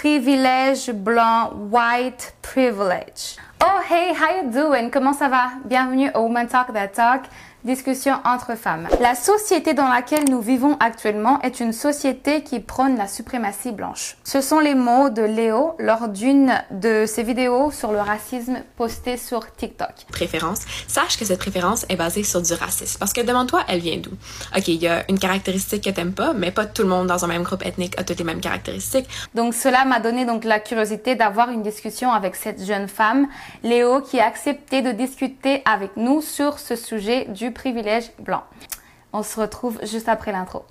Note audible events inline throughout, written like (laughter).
privilège blanc, white privilege. Oh hey, how you doing? Comment ça va? Bienvenue au Woman Talk That Talk discussion entre femmes. La société dans laquelle nous vivons actuellement est une société qui prône la suprématie blanche. Ce sont les mots de Léo lors d'une de ses vidéos sur le racisme postées sur TikTok. Préférence. Sache que cette préférence est basée sur du racisme. Parce que demande-toi, elle vient d'où? Ok, il y a une caractéristique que t'aimes pas, mais pas tout le monde dans un même groupe ethnique a toutes les mêmes caractéristiques. Donc cela m'a donné donc la curiosité d'avoir une discussion avec cette jeune femme, Léo, qui a accepté de discuter avec nous sur ce sujet du privilège blanc. On se retrouve juste après l'intro.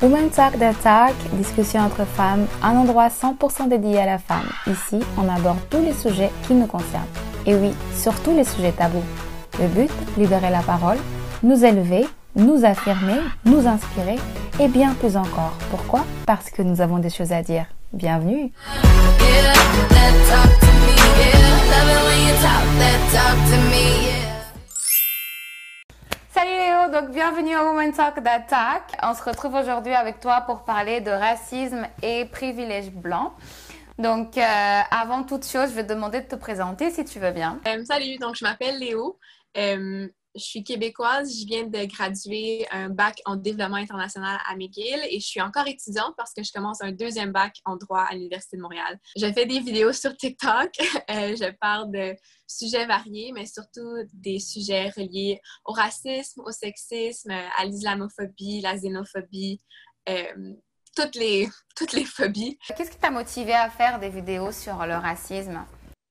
Women Talk the Talk, discussion entre femmes, un endroit 100% dédié à la femme. Ici, on aborde tous les sujets qui nous concernent. Et oui, surtout les sujets tabous. Le but, libérer la parole, nous élever, nous affirmer, nous inspirer et bien plus encore. Pourquoi? Parce que nous avons des choses à dire. Bienvenue Salut Léo, donc bienvenue au Women Talk d'Attack. On se retrouve aujourd'hui avec toi pour parler de racisme et privilège blanc. Donc, euh, avant toute chose, je vais te demander de te présenter si tu veux bien. Euh, salut, donc je m'appelle Léo. Euh, je suis québécoise, je viens de graduer un bac en développement international à McGill et je suis encore étudiante parce que je commence un deuxième bac en droit à l'Université de Montréal. Je fais des vidéos sur TikTok, (laughs) euh, je parle de sujets variés, mais surtout des sujets reliés au racisme, au sexisme, à l'islamophobie, la xénophobie. Euh, toutes les, (laughs) toutes les phobies. Qu'est-ce qui t'a motivé à faire des vidéos sur le racisme?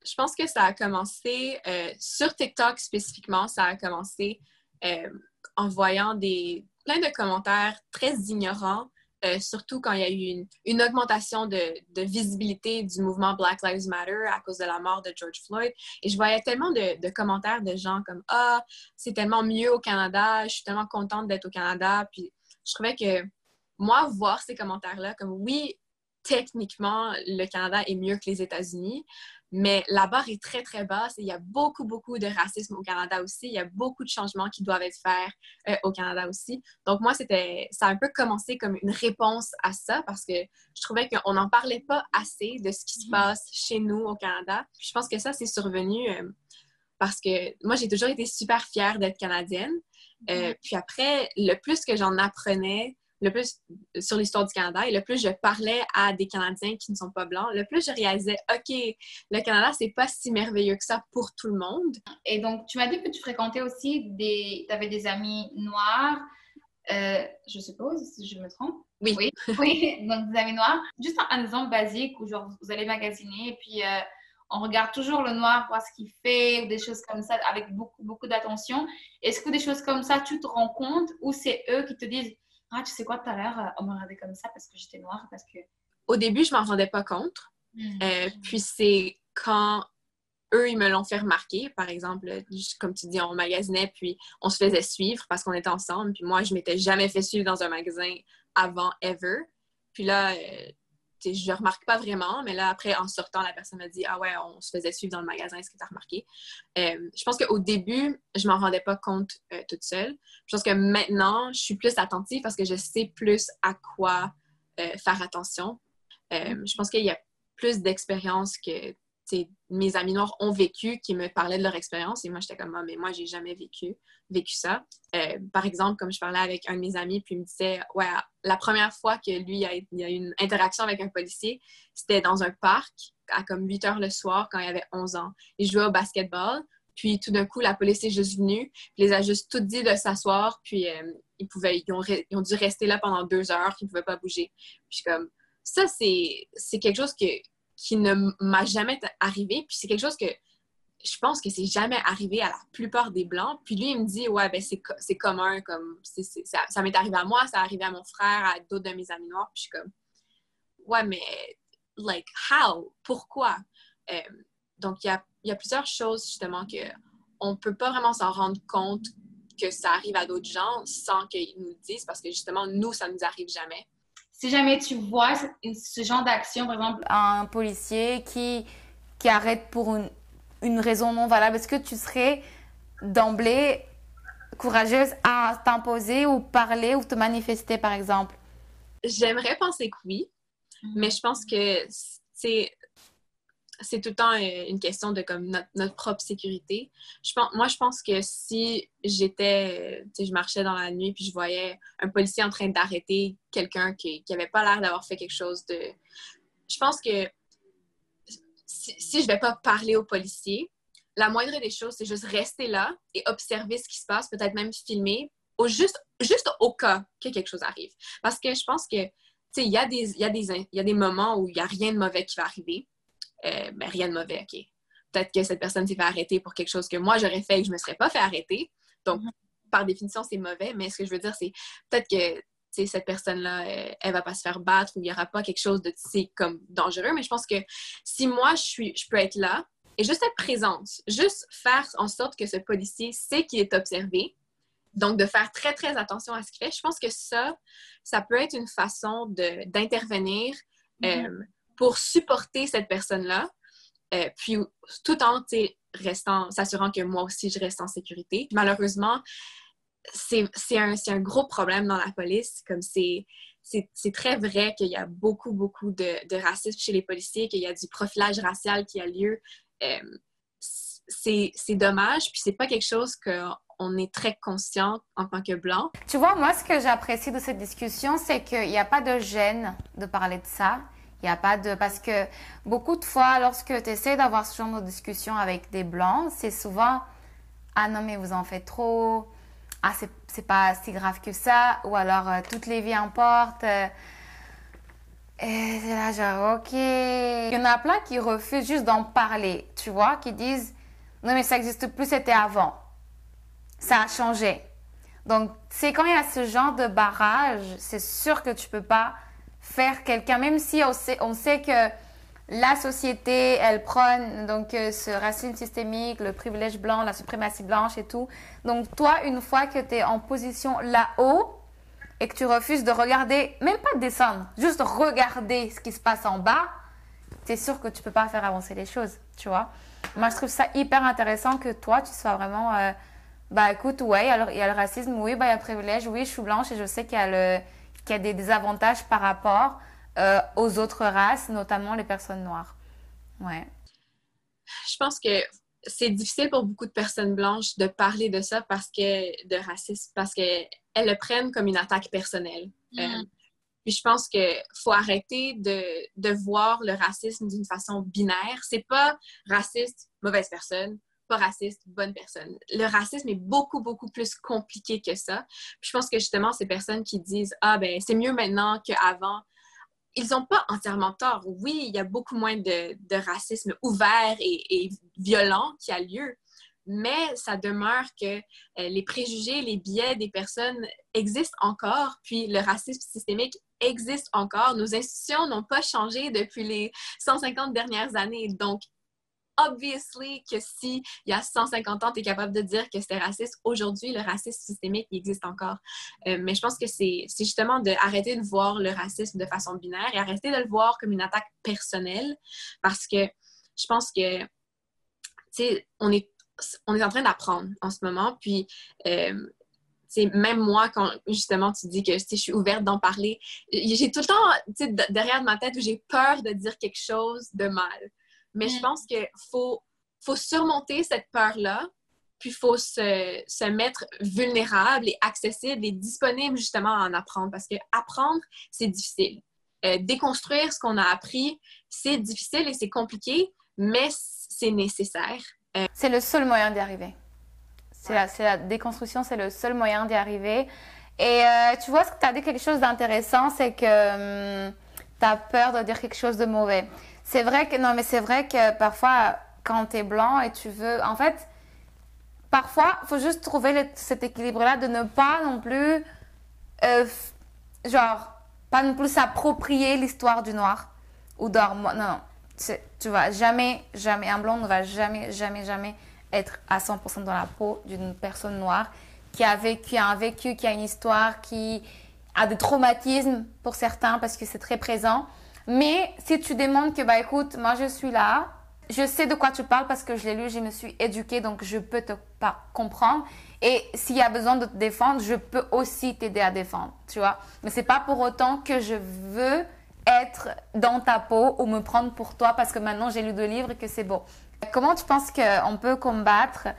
Je pense que ça a commencé euh, sur TikTok spécifiquement, ça a commencé euh, en voyant des, plein de commentaires très ignorants, euh, surtout quand il y a eu une, augmentation de, visibilité du mouvement Black Lives Matter à cause de la mort de George Floyd. Et je voyais tellement de, commentaires de gens comme Ah, c'est tellement mieux au Canada, je suis tellement contente d'être au Canada. Puis je trouvais que moi, voir ces commentaires-là, comme oui, techniquement, le Canada est mieux que les États-Unis, mais la barre est très, très basse et il y a beaucoup, beaucoup de racisme au Canada aussi. Il y a beaucoup de changements qui doivent être faits euh, au Canada aussi. Donc, moi, c'était, ça a un peu commencé comme une réponse à ça parce que je trouvais qu'on n'en parlait pas assez de ce qui se mm-hmm. passe chez nous au Canada. je pense que ça, c'est survenu euh, parce que moi, j'ai toujours été super fière d'être canadienne. Euh, mm-hmm. puis après, le plus que j'en apprenais, le plus sur l'histoire du Canada et le plus je parlais à des Canadiens qui ne sont pas blancs, le plus je réalisais, OK, le Canada, c'est pas si merveilleux que ça pour tout le monde. Et donc, tu m'as dit que tu fréquentais aussi des... Tu avais des amis noirs, euh, je suppose, si je me trompe. Oui. Oui, (laughs) oui. donc des amis noirs. Juste un, exemple basique où genre, vous allez magasiner et puis... Euh, on regarde toujours le noir, voir ce qu'il fait, ou des choses comme ça, avec beaucoup, beaucoup d'attention. Est-ce que des choses comme ça, tu te rends compte ou c'est eux qui te disent ah, tu sais quoi, tout à l'heure, euh, on m'a regardé comme ça parce que j'étais noire, parce que... Au début, je m'en rendais pas compte. Hmm. Euh, puis c'est quand eux, ils me l'ont fait remarquer. Par exemple, comme tu dis, on magasinait, puis on se faisait suivre parce qu'on était ensemble. Puis moi, je m'étais jamais fait suivre dans un magasin avant, ever. Puis là, euh, je remarque pas vraiment, mais là, après, en sortant, la personne m'a dit Ah ouais, on se faisait suivre dans le magasin, est-ce que tu as remarqué? Euh, Je pense qu'au début, je m'en rendais pas compte euh, toute seule. Je pense que maintenant, je suis plus attentive parce que je sais plus à quoi euh, faire attention. je pense qu'il y a plus d'expérience que mes amis noirs ont vécu, qui me parlaient de leur expérience. Et moi, j'étais comme, ah, mais moi, j'ai jamais vécu, vécu ça. Euh, par exemple, comme je parlais avec un de mes amis, puis il me disait, ouais, la première fois que lui, a, il a eu une interaction avec un policier, c'était dans un parc à comme 8 heures le soir quand il avait 11 ans. Il jouait au basketball. Puis tout d'un coup, la police est juste venue, puis les a juste tout dit de s'asseoir, puis euh, ils, pouvaient, ils ont, dû rester là pendant deux heures, ils ne pouvaient pas bouger. Puis comme, ça, c'est quelque chose que, qui ne m'a jamais arrivé. Puis c'est quelque chose que je pense que c'est jamais arrivé à la plupart des Blancs. Puis lui, il me dit, ouais, ben c'est commun, comme ça, m'est arrivé à moi, ça arrivé à mon frère, à d'autres de mes amis noirs. Puis je suis comme, ouais, mais, like, how? Pourquoi? Euh, donc, il y a, plusieurs choses, justement, que on peut pas vraiment s'en rendre compte que ça arrive à d'autres gens sans qu'ils nous le disent, parce que justement, nous, ça nous arrive jamais si jamais tu vois ce, genre d'action, par exemple, un policier qui, qui arrête pour une, une raison non valable, est-ce que tu serais d'emblée courageuse à t'imposer ou parler ou te manifester, par exemple? J'aimerais penser que oui. Mais je pense que c'est c'est tout le temps euh, une question de comme notre, propre sécurité. Je pense, moi, je pense que si j'étais, tu sais, je marchais dans la nuit puis je voyais un policier en train d'arrêter quelqu'un qui n'avait pas l'air d'avoir fait quelque chose de... Je pense que si, je vais pas parler au policier, la moindre des choses, c'est juste rester là et observer ce qui se passe, peut-être même filmer, au juste, juste au cas que quelque chose arrive. Parce que je pense que, tu sais, il y, a des, y, y a des moments où il n'y a rien de mauvais qui va arriver. Euh, ben, rien de mauvais, OK. Peut-être que cette personne s'est fait arrêter pour quelque chose que moi, j'aurais fait et que je ne me serais pas fait arrêter. Donc, mhm. par définition, c'est mauvais. Mais ce que je veux dire, c'est peut-être que cette personne-là, euh, elle, ne va pas se faire battre ou il n'y aura pas quelque chose de comme dangereux. Mais je pense que si moi, je, suis, je peux être là et juste être présente, juste faire en sorte que ce policier sait qu'il est observé, donc de faire très, très attention à ce qu'il fait, je pense que ça, ça peut être une façon d'intervenir mhm. euh, pour supporter cette personne-là, euh, puis tout en restant, s'assurant que moi aussi, je reste en sécurité. Malheureusement, c'est un, un, gros problème dans la police, comme c'est c'est très vrai qu'il y a beaucoup, beaucoup de, de, racisme chez les policiers, qu'il y a du profilage racial qui a lieu. Euh, c'est dommage, puis c'est pas quelque chose qu'on est très conscient en tant que blanc. Tu vois, moi, ce que j'apprécie de cette discussion, c'est qu'il n'y a pas de gêne de parler de ça. Il n'y a pas de... Parce que beaucoup de fois, lorsque tu essaies d'avoir ce genre de discussion avec des blancs, c'est souvent Ah non, mais vous en faites trop. Ah, c'est pas si grave que ça. Ou alors, euh, toutes les vies importent. Euh. et c'est là, genre, ok. Il y en a plein qui refusent juste d'en parler, tu vois, qui disent Non, mais ça n'existe plus, c'était avant. Ça a changé. Donc, c'est quand il y a ce genre de barrage, c'est sûr que tu peux pas faire quelqu'un, même si on sait, on sait que la société, elle prône donc euh, ce racisme systémique, le privilège blanc, la suprématie blanche et tout. Donc toi, une fois que tu es en position là-haut et que tu refuses de regarder, même pas descendre, juste regarder ce qui se passe en bas, tu es sûr que tu peux pas faire avancer les choses, tu vois. Moi, je trouve ça hyper intéressant que toi, tu sois vraiment, euh, bah écoute, ouais, alors il y a le racisme, oui, bah il y a le privilège, oui, je suis blanche et je sais qu'il y a le qu'il y a des désavantages par rapport euh, aux autres races, notamment les personnes noires. Ouais. Je pense que c'est difficile pour beaucoup de personnes blanches de parler de ça parce que de racisme parce qu'elles le prennent comme une attaque personnelle. Mm. Euh, puis je pense qu'il faut arrêter de, de, voir le racisme d'une façon binaire. C'est pas raciste, mauvaise personne pas raciste, bonne personne. Le racisme est beaucoup, beaucoup plus compliqué que ça. je pense que justement, ces personnes qui disent Ah, ben, c'est mieux maintenant qu'avant, ils n'ont pas entièrement tort. Oui, il y a beaucoup moins de, racisme ouvert et, et, violent qui a lieu, mais ça demeure que euh, les préjugés, les biais des personnes existent encore, puis le racisme systémique existe encore. Nos institutions n'ont pas changé depuis les 150 dernières années. Donc, obviously que si il y a 150 ans, tu es capable de dire que c'était raciste, aujourd'hui, le racisme systémique existe encore. Euh, mais je pense que c'est justement d'arrêter de voir le racisme de façon binaire et arrêter de le voir comme une attaque personnelle parce que je pense que, tu sais, on est, on est en train d'apprendre en ce moment, puis... Euh, même moi, quand justement tu dis que je suis ouverte d'en parler, j'ai tout le temps derrière ma tête où j'ai peur de dire quelque chose de mal. Mais je mm. pense qu'il faut, faut surmonter cette peur-là, puis il faut se, se, mettre vulnérable et accessible et disponible justement à en apprendre. Parce que apprendre, c'est difficile. Euh, déconstruire ce qu'on a appris, c'est difficile et c'est compliqué, mais c'est nécessaire. Euh, c'est le seul moyen d'y arriver. C'est la, la, déconstruction, c'est le seul moyen d'y arriver. Et euh, tu vois, ce que tu as dit quelque chose d'intéressant, c'est que hum, tu as peur de dire quelque chose de mauvais. C'est vrai que non, mais c'est vrai que parfois, quand tu es blanc et tu veux, en fait, parfois, faut juste trouver cet équilibre-là de ne pas non plus, euh, genre, pas non plus s'approprier l'histoire du noir ou d'or. Non, non, tu vas jamais, jamais, un blanc ne va jamais, jamais, jamais être à 100% dans la peau d'une personne noire qui a vécu, a un vécu, qui a une histoire, qui a des traumatismes pour certains parce que c'est très présent. Mais si tu demandes que, bah écoute, moi je suis là, je sais de quoi tu parles parce que je l'ai lu, je me suis éduquée, donc je peux te comprendre. Et s'il y a besoin de te défendre, je peux aussi t'aider à défendre, tu vois. Mais c'est pas pour autant que je veux être dans ta peau ou me prendre pour toi parce que maintenant j'ai lu deux livres et que c'est beau. Comment tu penses qu'on peut combattre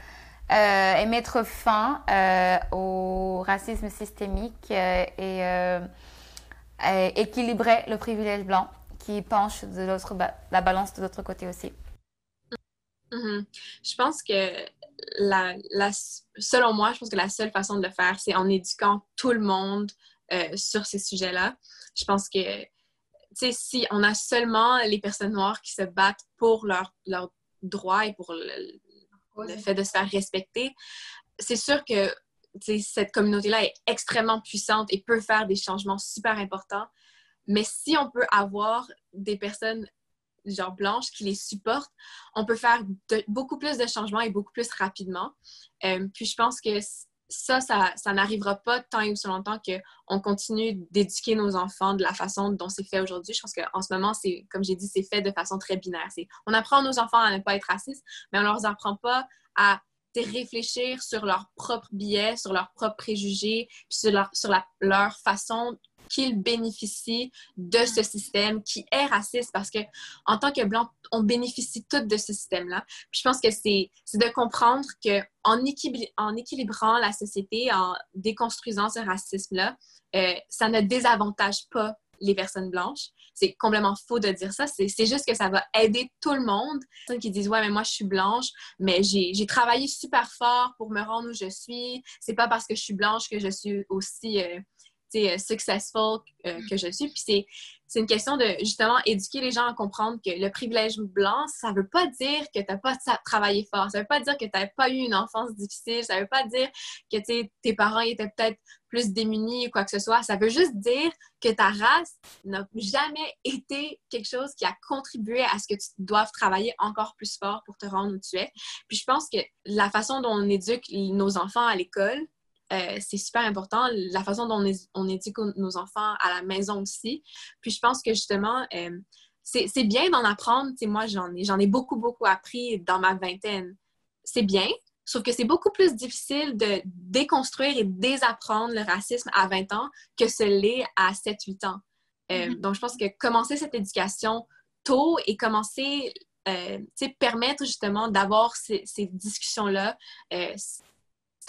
euh, et mettre fin euh, au racisme systémique euh, et, équilibrer le privilège blanc? Qui penche de l'autre la balance de l'autre côté aussi. Mm-hmm. Je pense que la, la, selon moi, je pense que la seule façon de le faire, c'est en éduquant tout le monde sur ces sujets-là. Je pense que si on a seulement les personnes noires qui se battent pour leurs leur droits et pour le, le fait de se faire respecter, c'est sûr que cette communauté-là est extrêmement puissante et peut faire des changements super importants. Mais si on peut avoir des personnes genre blanches qui les supportent, on peut faire beaucoup plus de changements et beaucoup plus rapidement. Euh, puis je pense que ça, ça, n'arrivera pas tant et aussi longtemps qu'on continue d'éduquer nos enfants de la façon dont c'est fait aujourd'hui. Je pense qu'en ce moment, c'est, comme j'ai dit, c'est fait de façon très binaire. on apprend nos enfants à ne pas être racistes, mais on ne leur apprend pas à réfléchir sur leurs propres biais, sur leurs propres préjugés, sur leur, sur leur façon qu'ils bénéficient de ce système qui est raciste parce que en tant que blanc, on bénéficie toutes de ce système-là. je pense que c'est de comprendre que en, équilibrant la société, en déconstruisant ce racisme-là, euh, ça ne désavantage pas les personnes blanches. C'est complètement faux de dire ça. C'est juste que ça va aider tout le monde. Ceux qui disent Ouais, mais moi, je suis blanche, mais j'ai travaillé super fort pour me rendre où je suis. C'est pas parce que je suis blanche que je suis aussi. Euh, successful euh, que je suis. Puis c'est une question de justement éduquer les gens à comprendre que le privilège blanc, ça veut pas dire que tu n'as pas travaillé fort. Ça veut pas dire que tu n'as pas eu une enfance difficile. Ça veut pas dire que tes parents étaient peut-être plus démunis ou quoi que ce soit. Ça veut juste dire que ta race n'a jamais été quelque chose qui a contribué à ce que tu doives travailler encore plus fort pour te rendre où tu es. Puis je pense que la façon dont on éduque nos enfants à l'école, euh, c'est super important. La façon dont on, éduque nos enfants à la maison aussi. Puis je pense que justement, euh, c'est bien d'en apprendre. moi, j'en ai, ai beaucoup, beaucoup appris dans ma vingtaine. C'est bien, sauf que c'est beaucoup plus difficile de déconstruire et désapprendre le racisme à 20 ans que ce l'est à 7-8 ans. Euh, mm-hmm. Donc, je pense que commencer cette éducation tôt et commencer, euh, permettre justement d'avoir ces, ces discussions-là,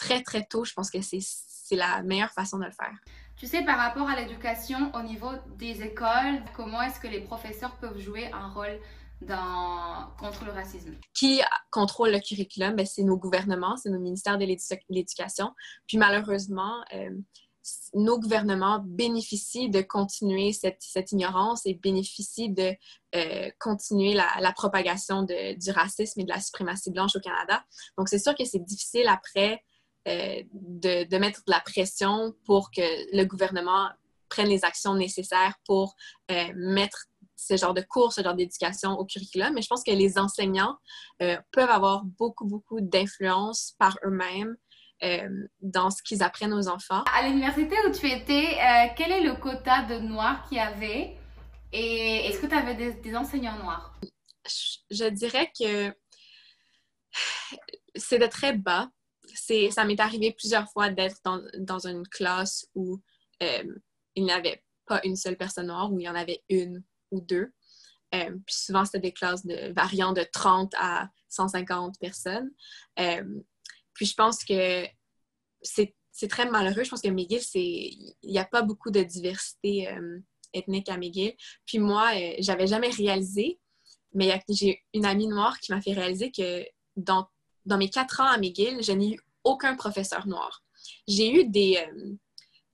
très, très tôt, je pense que c'est la meilleure façon de le faire. Tu sais, par rapport à l'éducation au niveau des écoles, comment est-ce que les professeurs peuvent jouer un rôle dans, contre le racisme? Qui contrôle le curriculum? Ben, c'est nos gouvernements, c'est nos ministères de l'éducation. Puis malheureusement, euh, nos gouvernements bénéficient de continuer cette, cette ignorance et bénéficient de euh, continuer la, la propagation de, du racisme et de la suprématie blanche au Canada. Donc, c'est sûr que c'est difficile après euh, de, mettre de la pression pour que le gouvernement prenne les actions nécessaires pour euh, mettre ce genre de cours, ce genre d'éducation au curriculum. Mais je pense que les enseignants euh, peuvent avoir beaucoup, beaucoup d'influence par eux-mêmes dans ce qu'ils apprennent aux enfants. À l'université où tu étais, quel est le quota de noirs qu'il y avait? Et est-ce que tu avais des, des, enseignants noirs? Je, dirais que c'est de très bas ça m'est arrivé plusieurs fois d'être dans, une classe où euh, il n'y avait pas une seule personne noire, où il y en avait une ou deux. Euh, puis souvent, c'était des classes variant de 30 à 150 personnes. Euh, puis je pense que c'est très malheureux. Je pense que McGill, il n'y a pas beaucoup de diversité ethnique à McGill. Puis moi, j'avais jamais réalisé, mais j'ai une amie noire qui m'a fait réaliser que dans dans mes quatre ans à McGill, je n'ai eu aucun professeur noir. J'ai eu des, euh,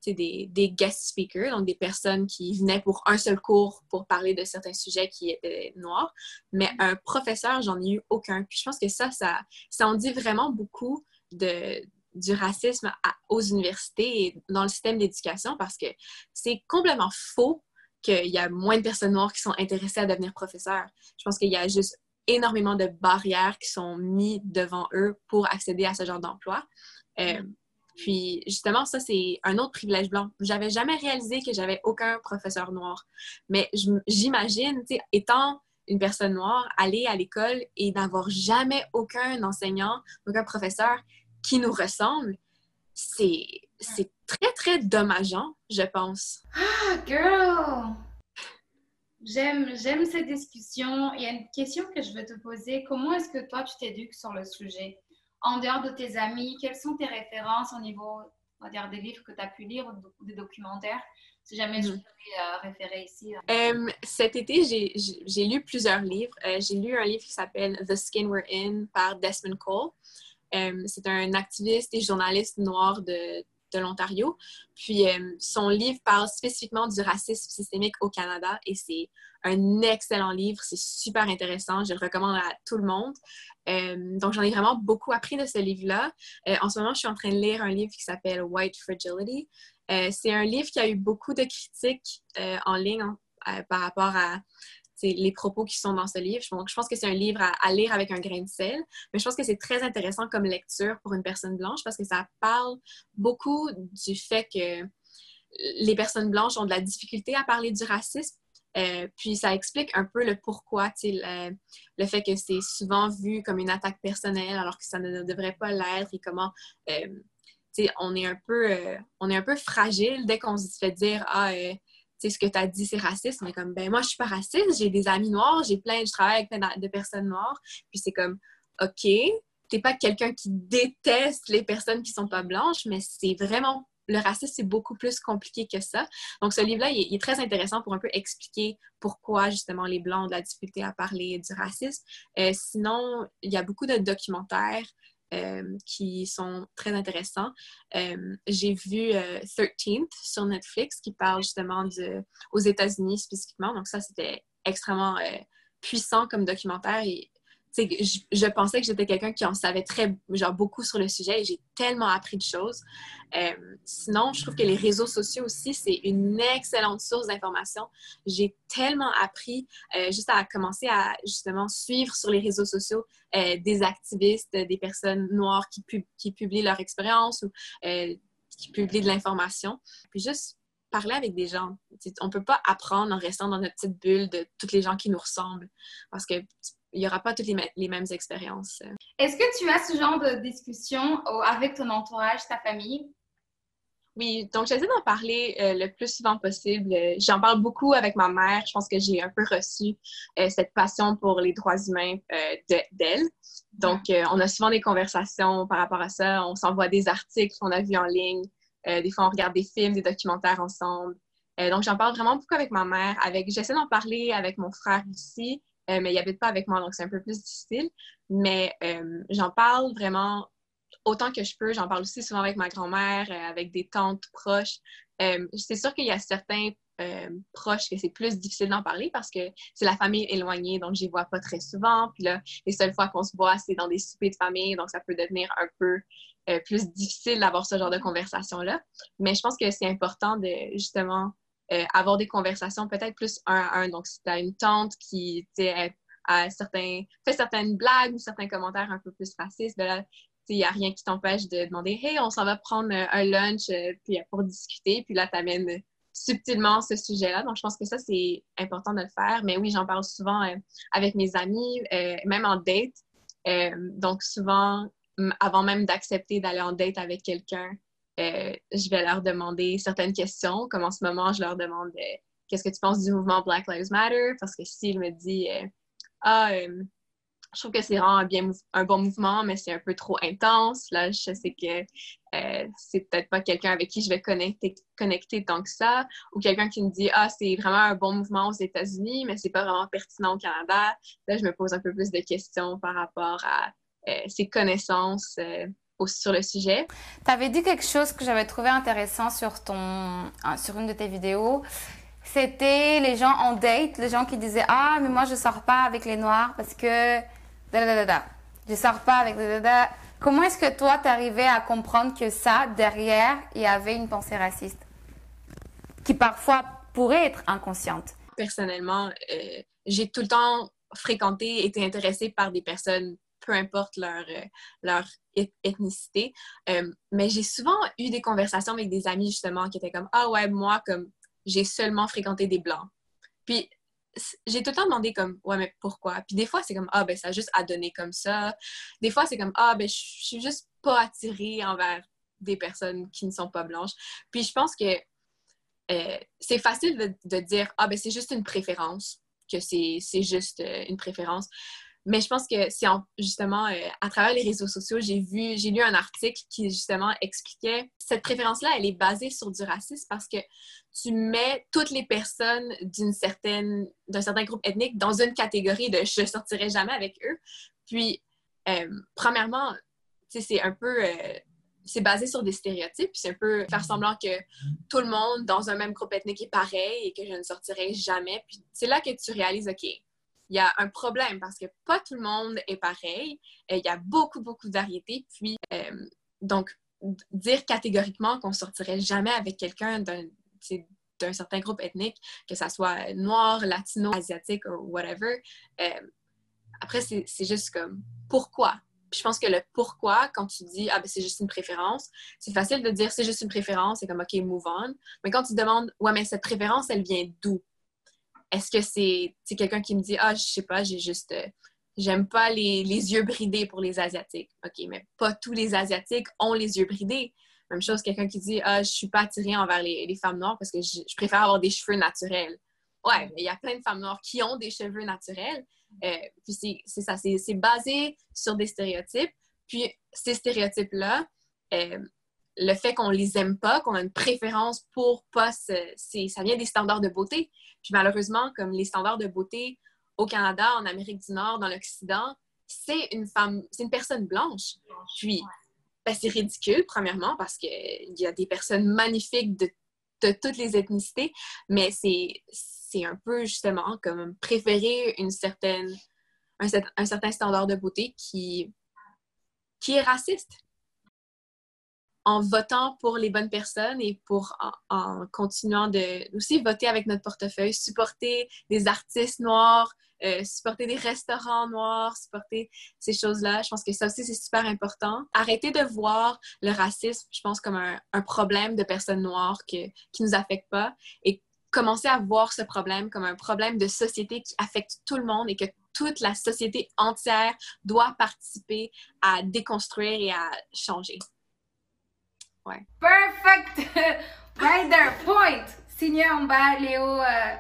des, des, guest speakers, donc des personnes qui venaient pour un seul cours pour parler de certains sujets qui étaient noirs, mais un professeur, j'en ai eu aucun. Puis je pense que ça, ça, ça en dit vraiment beaucoup de, du racisme aux universités et dans le système d'éducation parce que c'est complètement faux qu'il y a moins de personnes noires qui sont intéressées à devenir professeurs. Je pense qu'il y a juste énormément de barrières qui sont mises devant eux pour accéder à ce genre d'emploi. Euh, puis justement, ça, c'est un autre privilège blanc. J'avais jamais réalisé que j'avais aucun professeur noir. Mais j'imagine, étant une personne noire, aller à l'école et n'avoir jamais aucun enseignant, aucun professeur qui nous ressemble, c'est très, très dommageant, je pense. Ah, girl! J'aime, j'aime cette discussion. Il y a une question que je veux te poser. Comment est-ce que toi, tu t'éduques sur le sujet? En dehors de tes amis, quelles sont tes références au niveau on va dire, des livres que tu as pu lire ou des documentaires? Si jamais je mhm. peux euh, référer ici. Euh, cet été, j'ai lu plusieurs livres. Euh, j'ai lu un livre qui s'appelle The Skin We're In par Desmond Cole. C'est un activiste et journaliste noir de, de l'Ontario. Puis son livre parle spécifiquement du racisme systémique au Canada et c'est un excellent livre. C'est super intéressant. Je le recommande à tout le monde. donc, j'en ai vraiment beaucoup appris de ce livre-là. en ce moment, je suis en train de lire un livre qui s'appelle White Fragility. Euh, c'est un livre qui a eu beaucoup de critiques euh, en ligne hein, euh, par rapport à les propos qui sont dans ce livre. Donc, je pense que c'est un livre à, lire avec un grain de sel, mais je pense que c'est très intéressant comme lecture pour une personne blanche parce que ça parle beaucoup du fait que les personnes blanches ont de la difficulté à parler du racisme. puis ça explique un peu le pourquoi, le, le fait que c'est souvent vu comme une attaque personnelle alors que ça ne devrait pas l'être et comment on est un peu euh, on est un peu fragile dès qu'on se fait dire ah euh, ce que tu as dit c'est raciste mais comme ben moi je suis pas raciste j'ai des amis noirs j'ai plein je travaille avec plein de personnes noires puis c'est comme ok t'es pas quelqu'un qui déteste les personnes qui sont pas blanches mais c'est vraiment le racisme, c'est beaucoup plus compliqué que ça. Donc, ce livre-là, il, est très intéressant pour un peu expliquer pourquoi, justement, les Blancs ont de la difficulté à parler du racisme. Euh, sinon, il y a beaucoup de documentaires euh, qui sont très intéressants. Euh, j'ai vu 13th euh, sur Netflix qui parle justement de, aux États-Unis spécifiquement. Donc ça, c'était extrêmement puissant comme documentaire je, je, pensais que j'étais quelqu'un qui en savait très, genre, beaucoup sur le sujet et j'ai tellement appris de choses. Euh, sinon, je trouve que les réseaux sociaux aussi, c'est une excellente source d'information. J'ai tellement appris euh, juste à commencer à justement suivre sur les réseaux sociaux euh, des activistes, des personnes noires qui, publient leur expérience ou qui publient de l'information. Puis juste parler avec des gens. On ne peut pas apprendre en restant dans notre petite bulle de toutes les gens qui nous ressemblent. Parce que il n'y aura pas toutes les, mêmes expériences. Est-ce que tu as ce genre de discussion avec ton entourage, ta famille? Oui, donc j'essaie d'en parler euh, le plus souvent possible. J'en parle beaucoup avec ma mère. Je pense que j'ai un peu reçu euh, cette passion pour les droits humains euh, d'elle. Donc, on a souvent des conversations par rapport à ça. On s'envoie des articles qu'on a vus en ligne. des fois, on regarde des films, des documentaires ensemble. donc, j'en parle vraiment beaucoup avec ma mère. Avec, j'essaie d'en parler avec mon frère aussi. Euh, mais il habite pas avec moi, donc c'est un peu plus difficile. Mais euh, j'en parle vraiment autant que je peux. J'en parle aussi souvent avec ma grand-mère, euh, avec des tantes proches. c'est sûr qu'il y a certains proches que c'est plus difficile d'en parler parce que c'est la famille éloignée, donc je les vois pas très souvent. Puis là, les seules fois qu'on se voit, c'est dans des soupers de famille, donc ça peut devenir un peu plus difficile d'avoir ce genre de conversation-là. Mais je pense que c'est important de justement euh, avoir des conversations peut-être plus un à un. Donc, si tu as une tante qui certains, fait certaines blagues ou certains commentaires un peu plus racistes, ben il n'y a rien qui t'empêche de demander Hey, on s'en va prendre un lunch euh, puis, pour discuter. Puis là, tu amènes subtilement ce sujet-là. Donc, je pense que ça, c'est important de le faire. Mais oui, j'en parle souvent euh, avec mes amis, même en date. donc, souvent, avant même d'accepter d'aller en date avec quelqu'un, euh, je vais leur demander certaines questions, comme en ce moment, je leur demande euh, qu'est-ce que tu penses du mouvement Black Lives Matter, parce que s'il me dit euh, Ah, je trouve que c'est vraiment un bon mouvement, mais c'est un peu trop intense, là, je sais que c'est peut-être pas quelqu'un avec qui je vais connecter, connecter tant que ça, ou quelqu'un qui me dit Ah, c'est vraiment un bon mouvement aux États-Unis, mais c'est pas vraiment pertinent au Canada. Là, je me pose un peu plus de questions par rapport à ses connaissances sur le sujet. Tu avais dit quelque chose que j'avais trouvé intéressant sur, ton, sur une de tes vidéos. C'était les gens en date, les gens qui disaient Ah, mais moi je sors pas avec les noirs parce que. Da, da, da, Je sors pas avec. Comment est-ce que toi, tu arrivais à comprendre que ça, derrière, il y avait une pensée raciste qui parfois pourrait être inconsciente? Personnellement, euh, j'ai tout le temps fréquenté, été intéressée par des personnes peu importe leur, euh, leur ethnicité. Euh, mais j'ai souvent eu des conversations avec des amis justement qui étaient comme Ah ouais, moi, comme j'ai seulement fréquenté des blancs. Puis j'ai tout le temps demandé comme Ouais, mais pourquoi? Puis des fois, c'est comme Ah ben ça a juste à donner comme ça. Des fois, c'est comme Ah ben je suis juste pas attirée envers des personnes qui ne sont pas blanches. Puis je pense que euh, c'est facile de, dire Ah, ben c'est juste une préférence, que c'est juste une préférence. Mais je pense que c'est justement euh, à travers les réseaux sociaux, j'ai vu, j'ai lu un article qui justement expliquait cette préférence-là, elle est basée sur du racisme parce que tu mets toutes les personnes d'une certaine, d'un certain groupe ethnique dans une catégorie de je sortirai jamais avec eux. Puis, premièrement, c'est un peu c'est basé sur des stéréotypes. C'est un peu faire semblant que tout le monde dans un même groupe ethnique est pareil et que je ne sortirai jamais. Puis c'est là que tu réalises, OK, il y a un problème parce que pas tout le monde est pareil. Euh, il y a beaucoup, beaucoup de variétés. Puis, euh, donc, dire catégoriquement qu'on sortirait jamais avec quelqu'un d'un certain groupe ethnique, que ça soit noir, latino, asiatique ou whatever, euh, après, c'est juste comme pourquoi? je pense que le pourquoi, quand tu dis ah ben c'est juste une préférence, c'est facile de dire c'est juste une préférence, c'est comme ok move on. Mais quand tu demandes ouais mais cette préférence elle vient d'où? Est-ce que c'est quelqu'un qui me dit ah je sais pas j'ai juste euh, j'aime pas les, yeux bridés pour les asiatiques. Ok mais pas tous les asiatiques ont les yeux bridés. Même chose quelqu'un qui dit ah je suis pas attirée envers les, femmes noires parce que je, je préfère avoir des cheveux naturels. Ouais, mais il y a plein de femmes noires qui ont des cheveux naturels euh, puis c'est ça, c'est basé sur des stéréotypes. Puis ces stéréotypes-là, euh, le fait qu'on les aime pas, qu'on a une préférence pour pas, ça vient des standards de beauté. Puis malheureusement, comme les standards de beauté au Canada, en Amérique du Nord, dans l'Occident, c'est une femme, c'est une personne blanche. Puis ben, c'est ridicule, premièrement, parce qu'il y a des personnes magnifiques de, toutes les ethnicités, mais c'est c'est un peu justement comme préférer une certaine, un, certain standard de beauté qui, qui est raciste. En votant pour les bonnes personnes et pour en, continuant de aussi voter avec notre portefeuille, supporter des artistes noirs, euh, supporter des restaurants noirs, supporter ces choses-là. Je pense que ça aussi, c'est super important. Arrêter de voir le racisme, je pense, comme un, un problème de personnes noires que, qui ne nous affecte pas et commencer à voir ce problème comme un problème de société qui affecte tout le monde et que toute la société entière doit participer à déconstruire et à changer. Perfect! (laughs) right there, point! Signé en bas, Léo. Euh.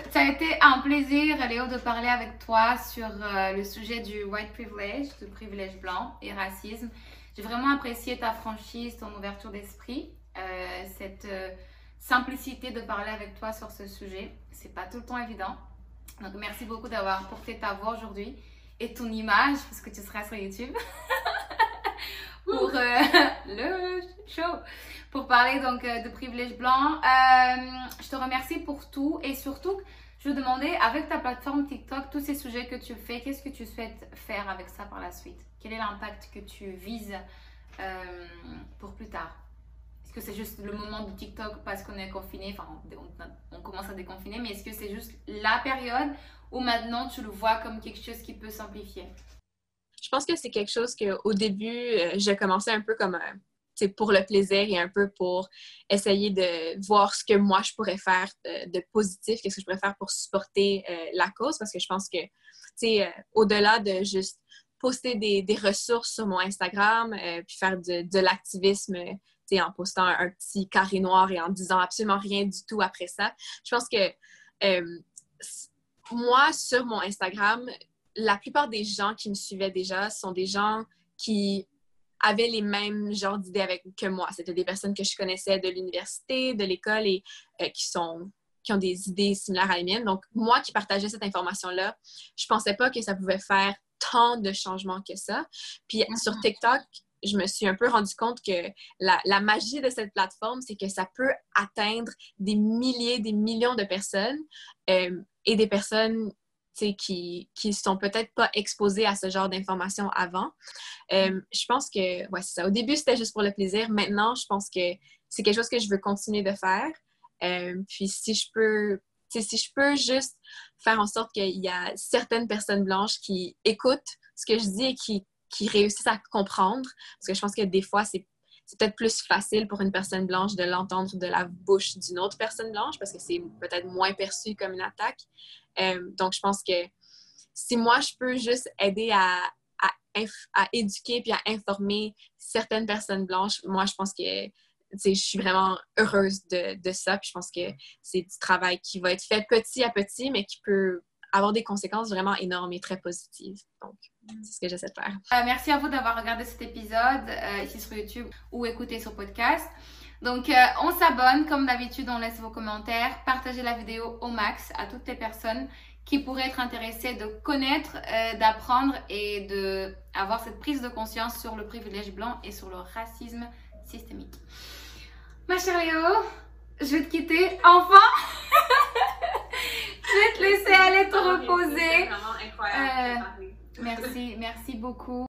(laughs) Ça a été un plaisir, Léo, de parler avec toi sur euh, le sujet du white privilege, du privilège blanc et racisme. J'ai vraiment apprécié ta franchise, ton ouverture d'esprit. Euh, cette simplicité de parler avec toi sur ce sujet. C'est pas tout le temps évident. Donc, merci beaucoup d'avoir porté ta voix aujourd'hui et ton image, parce que tu seras sur YouTube, (laughs) pour euh, (laughs) le show, pour parler donc de privilège blanc. je te remercie pour tout et surtout, je veux demander, avec ta plateforme TikTok, tous ces sujets que tu fais, qu'est-ce que tu souhaites faire avec ça par la suite? Quel est l'impact que tu vises pour plus tard? Est-ce que c'est juste le moment de TikTok parce qu'on est confiné, enfin on, commence à déconfiner, mais est-ce que c'est juste la période ou maintenant tu le vois comme quelque chose qui peut simplifier? Je pense que c'est quelque chose qu'au début, euh, j'ai commencé un peu comme c'est euh, pour le plaisir et un peu pour essayer de voir ce que moi je pourrais faire euh, de, positif, qu'est-ce que je pourrais faire pour supporter la cause, parce que je pense que, tu sais, au-delà de juste poster des, ressources sur mon Instagram, puis faire de l'activisme en postant un, petit carré noir et en disant absolument rien du tout après ça. Je pense que moi, sur mon Instagram, la plupart des gens qui me suivaient déjà sont des gens qui avaient les mêmes genres d'idées avec que moi. C'était des personnes que je connaissais de l'université, de l'école et euh, qui sont qui ont des idées similaires à les miennes. Donc, moi qui partageais cette information-là, je pensais pas que ça pouvait faire tant de changements que ça. Puis sur mm-hmm. TikTok, je me suis un peu rendu compte que la, magie de cette plateforme, c'est que ça peut atteindre des milliers, des millions de personnes euh, et des personnes qui qui sont peut-être pas exposées à ce genre d'informations avant. Euh, je pense que, ouais, c'est ça. Au début, c'était juste pour le plaisir. Maintenant, je pense que c'est quelque chose que je veux continuer de faire. Euh, puis si je peux si je peux juste faire en sorte qu'il y a certaines personnes blanches qui écoutent ce que je dis et qui qui réussissent à comprendre. Parce que je pense que des fois, c'est peut-être plus facile pour une personne blanche de l'entendre de la bouche d'une autre personne blanche parce que c'est peut-être moins perçu comme une attaque. Euh, donc, je pense que si moi, je peux juste aider à, à, éduquer puis à informer certaines personnes blanches, moi, je pense que je suis vraiment heureuse de, de ça. Puis je pense que c'est du travail qui va être fait petit à petit, mais qui peut avoir des conséquences vraiment énormes et très positives. Donc, c'est ce que j'essaie de faire. Euh, merci à vous d'avoir regardé cet épisode euh, ici sur YouTube ou écouté sur podcast. Donc, euh, on s'abonne. Comme d'habitude, on laisse vos commentaires. Partagez la vidéo au max à toutes les personnes qui pourraient être intéressées de connaître, d'apprendre et de avoir cette prise de conscience sur le privilège blanc et sur le racisme systémique. Ma chère Léo, je vais te quitter enfin. (laughs) je vais te laisser aller te reposer. Vraiment incroyable. merci, merci beaucoup.